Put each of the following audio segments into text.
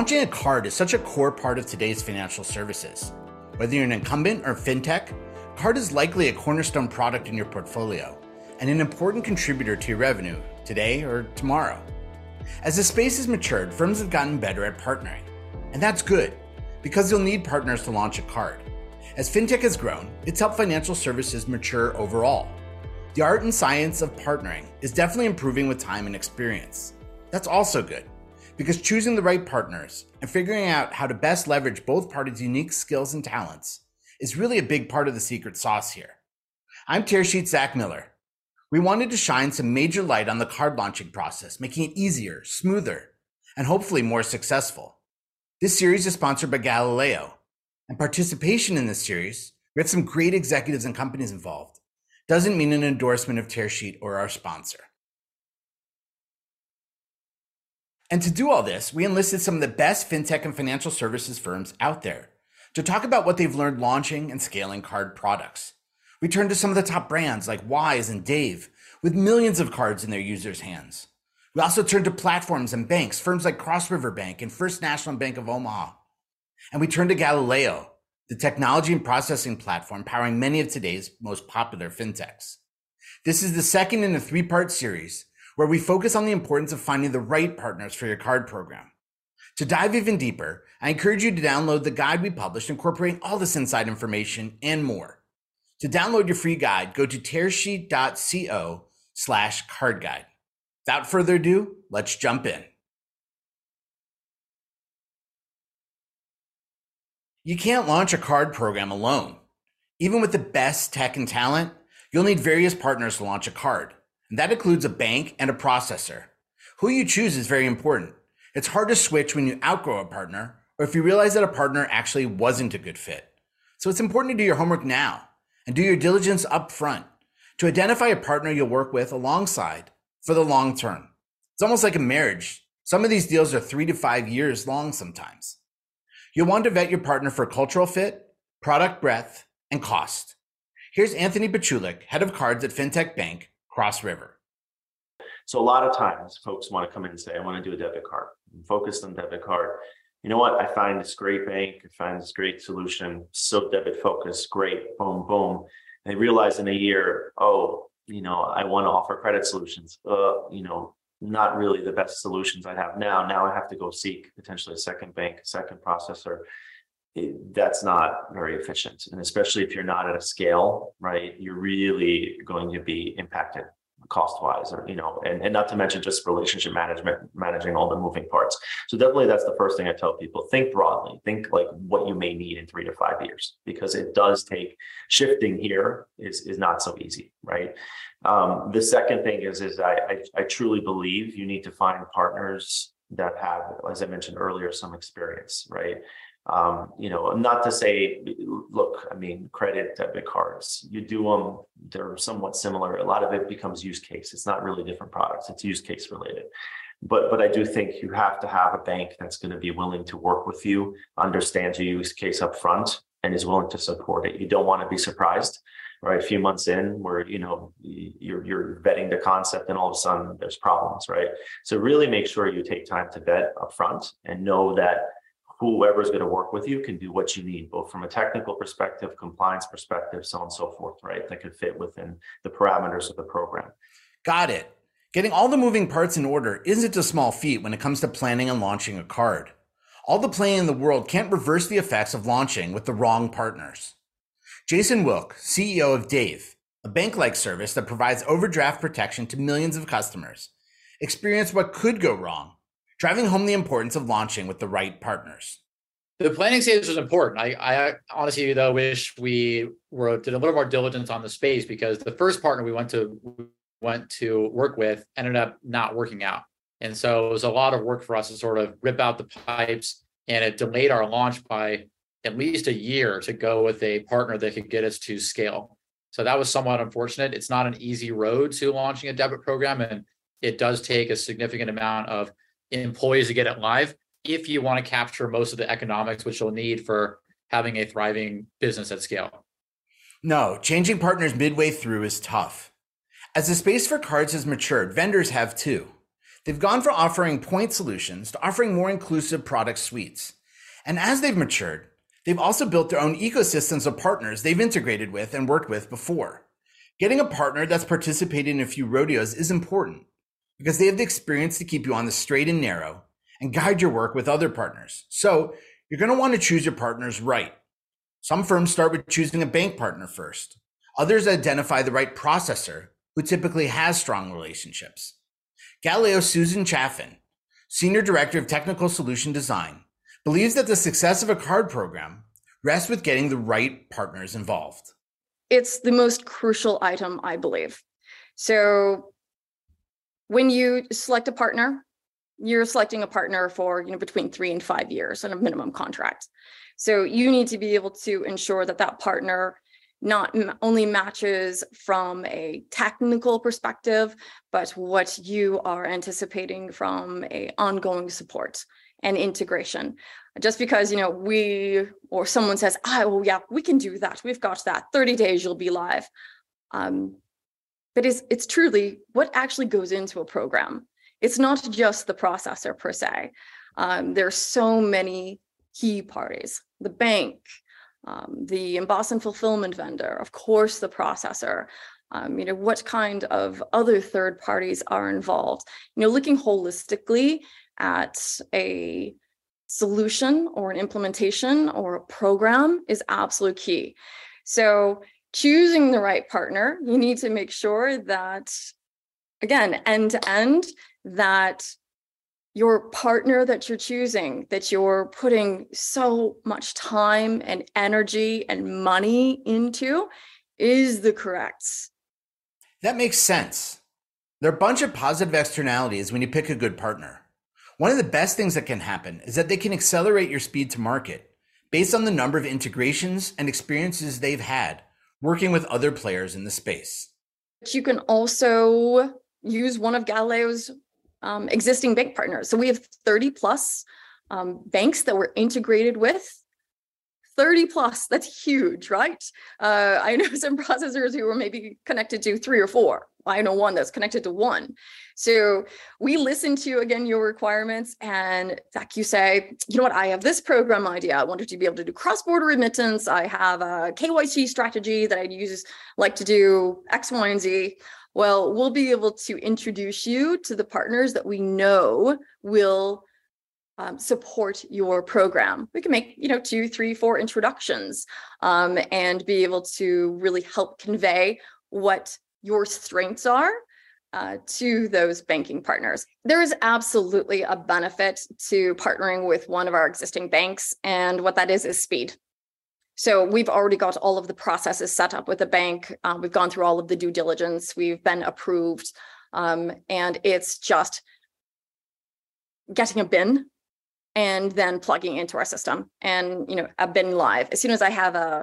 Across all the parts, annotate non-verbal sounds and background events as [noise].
Launching a card is such a core part of today's financial services. Whether you're an incumbent or fintech, card is likely a cornerstone product in your portfolio and an important contributor to your revenue today or tomorrow. As the space has matured, firms have gotten better at partnering. And that's good, because you'll need partners to launch a card. As fintech has grown, it's helped financial services mature overall. The art and science of partnering is definitely improving with time and experience. That's also good, because choosing the right partners and figuring out how to best leverage both parties' unique skills and talents is really a big part of the secret sauce here. I'm Tearsheet Zack Miller. We wanted to shine some major light on the card launching process, making it easier, smoother, and hopefully more successful. This series is sponsored by Galileo, and participation in this series, we some great executives and companies involved, doesn't mean an endorsement of Tearsheet or our sponsor. And to do all this, we enlisted some of the best fintech and financial services firms out there to talk about what they've learned launching and scaling card products. We turned to some of the top brands like Wise and Dave with millions of cards in their users' hands. We also turned to platforms and banks, firms like Cross River Bank and First National Bank of Omaha. And we turned to Galileo, the technology and processing platform powering many of today's most popular fintechs. This is the second in a three part series where we focus on the importance of finding the right partners for your card program. To dive even deeper, I encourage you to download the guide we published incorporating all this inside information and more. To download your free guide, go to tearsheet.co slash card guide. Without further ado, let's jump in. You can't launch a card program alone. Even with the best tech and talent, you'll need various partners to launch a card. And that includes a bank and a processor. Who you choose is very important. It's hard to switch when you outgrow a partner or if you realize that a partner actually wasn't a good fit. So it's important to do your homework now and do your diligence up front to identify a partner you'll work with alongside for the long term. It's almost like a marriage. Some of these deals are three to five years long sometimes. You'll want to vet your partner for cultural fit, product breadth, and cost. Here's Anthony Pachulik, head of cards at FinTech Bank, Cross River. So a lot of times folks want to come in and say, I want to do a debit card. I'm focused on debit card. You know what? I find this great bank, I find this great solution, so debit focused, great, boom, boom. And they realize in a year, oh, you know, I want to offer credit solutions. Uh, you know, not really the best solutions I have now. Now I have to go seek potentially a second bank, a second processor. That's not very efficient. And especially if you're not at a scale, right, you're really going to be impacted cost wise or you know and, and not to mention just relationship management managing all the moving parts. So definitely that's the first thing i tell people think broadly think like what you may need in three to five years because it does take shifting here is is not so easy right? Um, the second thing is is I, I i truly believe you need to find partners that have as i mentioned earlier some experience right um, you know, not to say, look, I mean, credit debit cards, you do them, they're somewhat similar. A lot of it becomes use case. It's not really different products, it's use case related. But but I do think you have to have a bank that's going to be willing to work with you, understands your use case up front, and is willing to support it. You don't want to be surprised, right? A few months in, where you know you're you're vetting the concept, and all of a sudden there's problems, right? So really make sure you take time to vet up front and know that whoever's going to work with you can do what you need, both from a technical perspective, compliance perspective, so on and so forth, right? That could fit within the parameters of the program. Got it. Getting all the moving parts in order isn't a small feat when it comes to planning and launching a card. All the planning in the world can't reverse the effects of launching with the wrong partners. Jason Wilk, CEO of Dave, a bank like service that provides overdraft protection to millions of customers, experienced what could go wrong driving home the importance of launching with the right partners. The planning stage was important. I, I honestly though wish we were did a little more diligence on the space because the first partner we went to went to work with ended up not working out. And so it was a lot of work for us to sort of rip out the pipes and it delayed our launch by at least a year to go with a partner that could get us to scale. So that was somewhat unfortunate. It's not an easy road to launching a debit program and it does take a significant amount of employees to get it live if you want to capture most of the economics which you'll need for having a thriving business at scale. No, changing partners midway through is tough. As the space for cards has matured, vendors have too. They've gone from offering point solutions to offering more inclusive product suites. And as they've matured, they've also built their own ecosystems of partners they've integrated with and worked with before. Getting a partner that's participated in a few rodeos is important because they have the experience to keep you on the straight and narrow and guide your work with other partners. So you're going to want to choose your partners right. Some firms start with choosing a bank partner first. Others identify the right processor who typically has strong relationships. Galileo's Susan Chaffin, Senior Director of Technical Solution Design, believes that the success of a card program rests with getting the right partners involved. It's the most crucial item, I believe. So when you select a partner, you're selecting a partner for you know between three and five years on a minimum contract. So you need to be able to ensure that that partner not only matches from a technical perspective, but what you are anticipating from a ongoing support and integration. Just because you know we or someone says, "Ah, oh, well, yeah, we can do that. We've got that. Thirty days, you'll be live." Um, but it's it's truly what actually goes into a program. It's not just the processor per se. Um, there's so many key parties: the bank, um, the emboss and fulfillment vendor, of course, the processor. Um, you know what kind of other third parties are involved. You know, looking holistically at a solution or an implementation or a program is absolute key. So choosing the right partner, you need to make sure that, again, end to end, that your partner that you're choosing, that you're putting so much time and energy and money into, is the correct. That makes sense. There are a bunch of positive externalities when you pick a good partner. One of the best things that can happen is that they can accelerate your speed to market based on the number of integrations and experiences they've had working with other players in the space. You can also use one of Galileo's um, existing bank partners. So we have 30 plus um, banks that we're integrated with. 30 plus, that's huge, right? Uh, I know [laughs] some processors who are maybe connected to three or four. I know one that's connected to one. So we listen to again your requirements, and Zack, you say, you know what? I have this program idea. I wanted to be able to do cross-border remittance. I have a KYC strategy that I'd use, like to do X, Y, and Z. Well, we'll be able to introduce you to the partners that we know will um, support your program. We can make, you know, two, three, four introductions um, and be able to really help convey what your strengths are uh, to those banking partners. There is absolutely a benefit to partnering with one of our existing banks. And what that is, is speed. So we've already got all of the processes set up with the bank. Uh, we've gone through all of the due diligence. We've been approved. Um, and it's just getting a bin and then plugging into our system. And you know I've been live. As soon as i have a uh,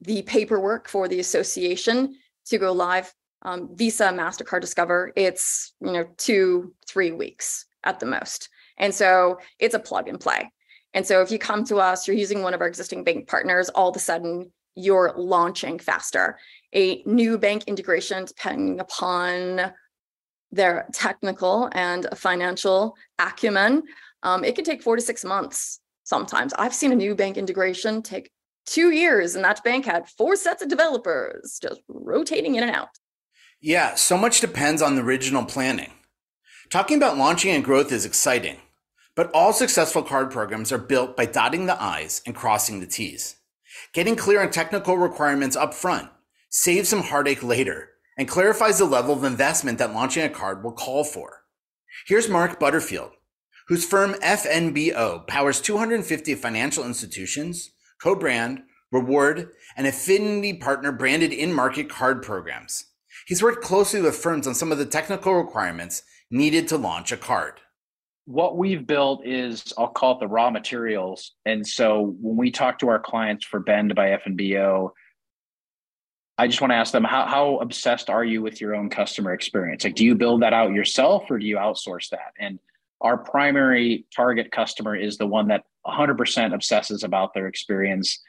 the paperwork for the association to go live um, visa mastercard discover it's you know two three weeks at the most. And so it's a plug and play. And so if you come to us, you're using one of our existing bank partners, all of a sudden you're launching faster. A new bank integration, depending upon their technical and financial acumen, um, it can take four to six months sometimes. I've seen a new bank integration take two years, and that bank had four sets of developers just rotating in and out. Yeah, so much depends on the original planning. Talking about launching and growth is exciting. But all successful card programs are built by dotting the I's and crossing the T's. Getting clear on technical requirements up front saves some heartache later and clarifies the level of investment that launching a card will call for. Here's Mark Butterfield, whose firm FNBO powers 250 financial institutions, co-brand, reward, and affinity partner branded in-market card programs. He's worked closely with firms on some of the technical requirements needed to launch a card what we've built is I'll call it the raw materials. And so when we talk to our clients for Bend by FNBO, I just want to ask them how how obsessed are you with your own customer experience? Like, do you build that out yourself or do you outsource that? And our primary target customer is the one that 100% obsesses about their experience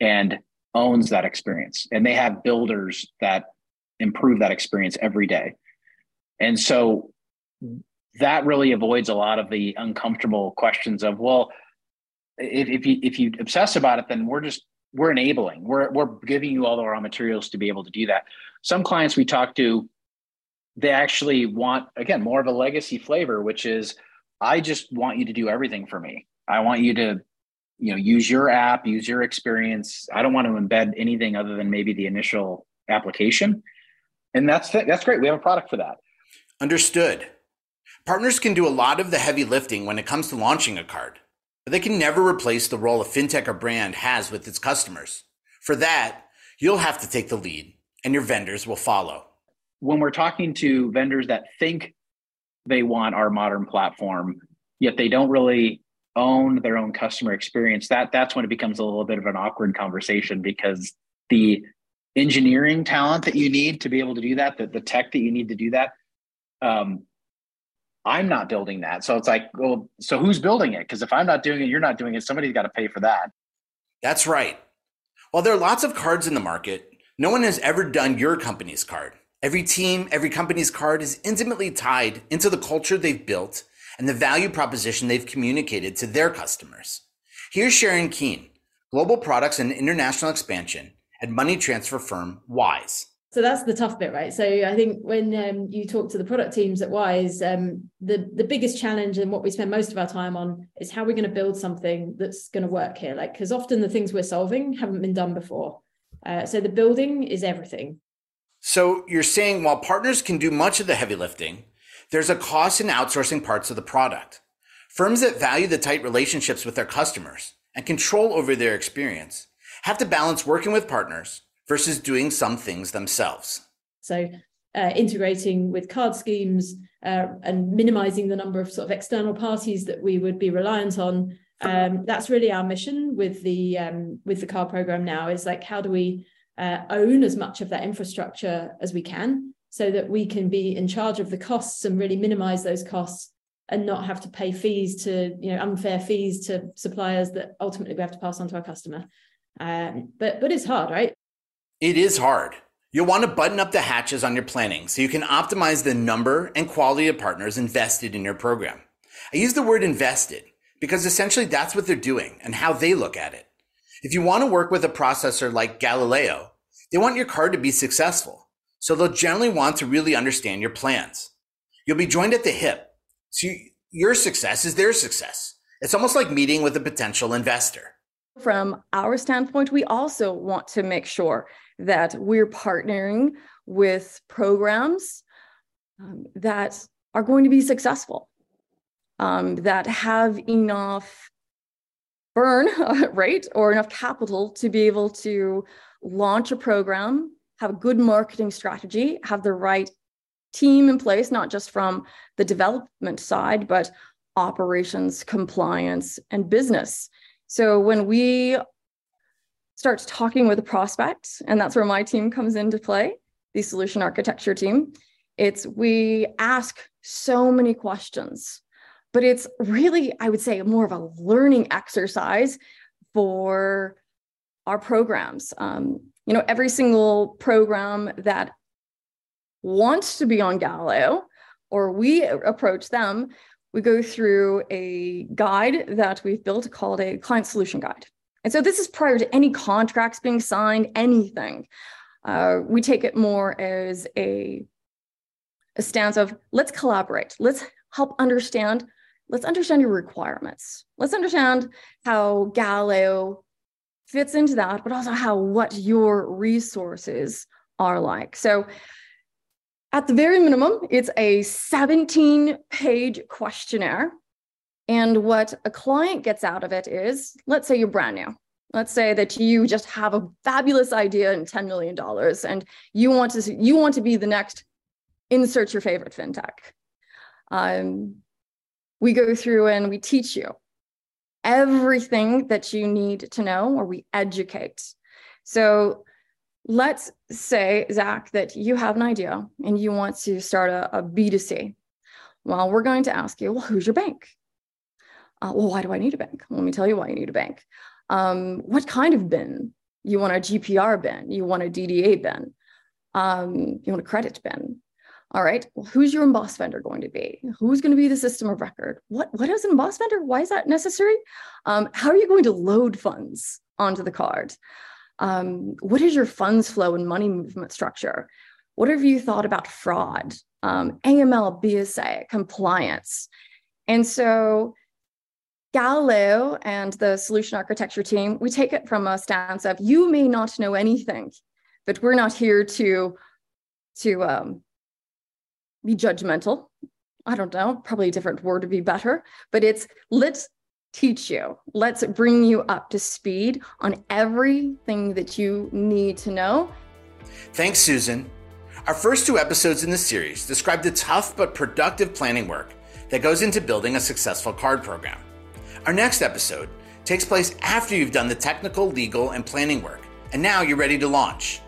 and owns that experience. And they have builders that improve that experience every day. And so that really avoids a lot of the uncomfortable questions of, well, if, if you if you obsess about it, then we're just we're enabling. We're we're giving you all the raw materials to be able to do that. Some clients we talk to, they actually want again more of a legacy flavor, which is I just want you to do everything for me. I want you to, you know, use your app, use your experience. I don't want to embed anything other than maybe the initial application. And that's that's great. We have a product for that. Understood. Partners can do a lot of the heavy lifting when it comes to launching a card, but they can never replace the role a fintech or brand has with its customers. For that, you'll have to take the lead and your vendors will follow. When we're talking to vendors that think they want our modern platform, yet they don't really own their own customer experience, that that's when it becomes a little bit of an awkward conversation because the engineering talent that you need to be able to do that, the, the tech that you need to do that, um, I'm not building that. So it's like, well, so who's building it? Because if I'm not doing it, you're not doing it. Somebody's got to pay for that. That's right. While there are lots of cards in the market, no one has ever done your company's card. Every team, every company's card is intimately tied into the culture they've built and the value proposition they've communicated to their customers. Here's Sharon Keene, Global Products and International Expansion at money transfer firm Wise. So that's the tough bit, right? So I think when um, you talk to the product teams at Wise, um, the the biggest challenge and what we spend most of our time on is how we're going to build something that's going to work here. Like because often the things we're solving haven't been done before. Uh, so the building is everything. So you're saying while partners can do much of the heavy lifting, there's a cost in outsourcing parts of the product. Firms that value the tight relationships with their customers and control over their experience have to balance working with partners versus doing some things themselves. So, uh, integrating with card schemes uh, and minimizing the number of sort of external parties that we would be reliant on. Um, that's really our mission with the um, with the card program now. Is like how do we uh, own as much of that infrastructure as we can, so that we can be in charge of the costs and really minimize those costs and not have to pay fees to you know unfair fees to suppliers that ultimately we have to pass on to our customer. Um, but but it's hard, right? It is hard. You'll want to button up the hatches on your planning so you can optimize the number and quality of partners invested in your program. I use the word invested because essentially that's what they're doing and how they look at it. If you want to work with a processor like Galileo, they want your card to be successful. So they'll generally want to really understand your plans. You'll be joined at the hip. So you, your success is their success. It's almost like meeting with a potential investor. From our standpoint, we also want to make sure that we're partnering with programs um, that are going to be successful, um, that have enough burn, [laughs] right, or enough capital to be able to launch a program, have a good marketing strategy, have the right team in place, not just from the development side, but operations, compliance, and business. So when we start talking with a prospect, and that's where my team comes into play, the solution architecture team, it's we ask so many questions, but it's really, I would say, more of a learning exercise for our programs. Um, you know, every single program that wants to be on Galileo, or we approach them, we go through a guide that we've built called a client solution guide. And so this is prior to any contracts being signed, anything. Uh, we take it more as a, a stance of let's collaborate, let's help understand, let's understand your requirements, let's understand how Galileo fits into that, but also how what your resources are like. So at the very minimum, it's a 17 page questionnaire. And what a client gets out of it is let's say you're brand new. Let's say that you just have a fabulous idea and $10 million and you want to, you want to be the next insert your favorite fintech. Um, we go through and we teach you everything that you need to know or we educate. So let's say, Zack, that you have an idea and you want to start a a B2C. Well, we're going to ask you, well, who's your bank? Uh, well, why do I need a bank? Let me tell you why you need a bank. Um, what kind of BIN? You want a GPR BIN? You want a DDA BIN? Um, you want a credit BIN? All right, well, who's your emboss vendor going to be? Who's going to be the system of record? What what is an emboss vendor? Why is that necessary? Um, how are you going to load funds onto the card? Um, what is your funds flow and money movement structure? What have you thought about fraud, um, AML, BSA, compliance? And so Galileo and the solution architecture team, we take it from a stance of you may not know anything, but we're not here to to um, be judgmental. I don't know, probably a different word would be better, but it's let's teach you. Let's bring you up to speed on everything that you need to know. Thanks, Susan. Our first two episodes in this series describe the tough but productive planning work that goes into building a successful card program. Our next episode takes place after you've done the technical, legal, and planning work, and now you're ready to launch.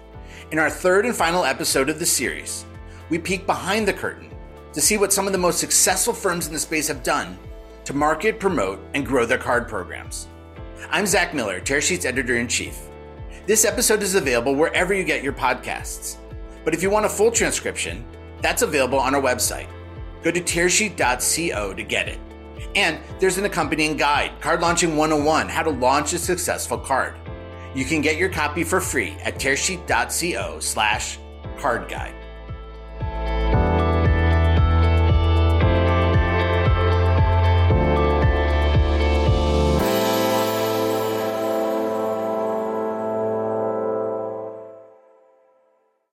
In our third and final episode of the series, we peek behind the curtain to see what some of the most successful firms in the space have done to market, promote, and grow their card programs. I'm Zack Miller, Tearsheet's editor in chief. This episode is available wherever you get your podcasts. But if you want a full transcription, that's available on our website. Go to tearsheet.co to get it. And there's an accompanying guide, Card Launching 101 How to Launch a Successful Card. You can get your copy for free at tearsheet.co slash card guide.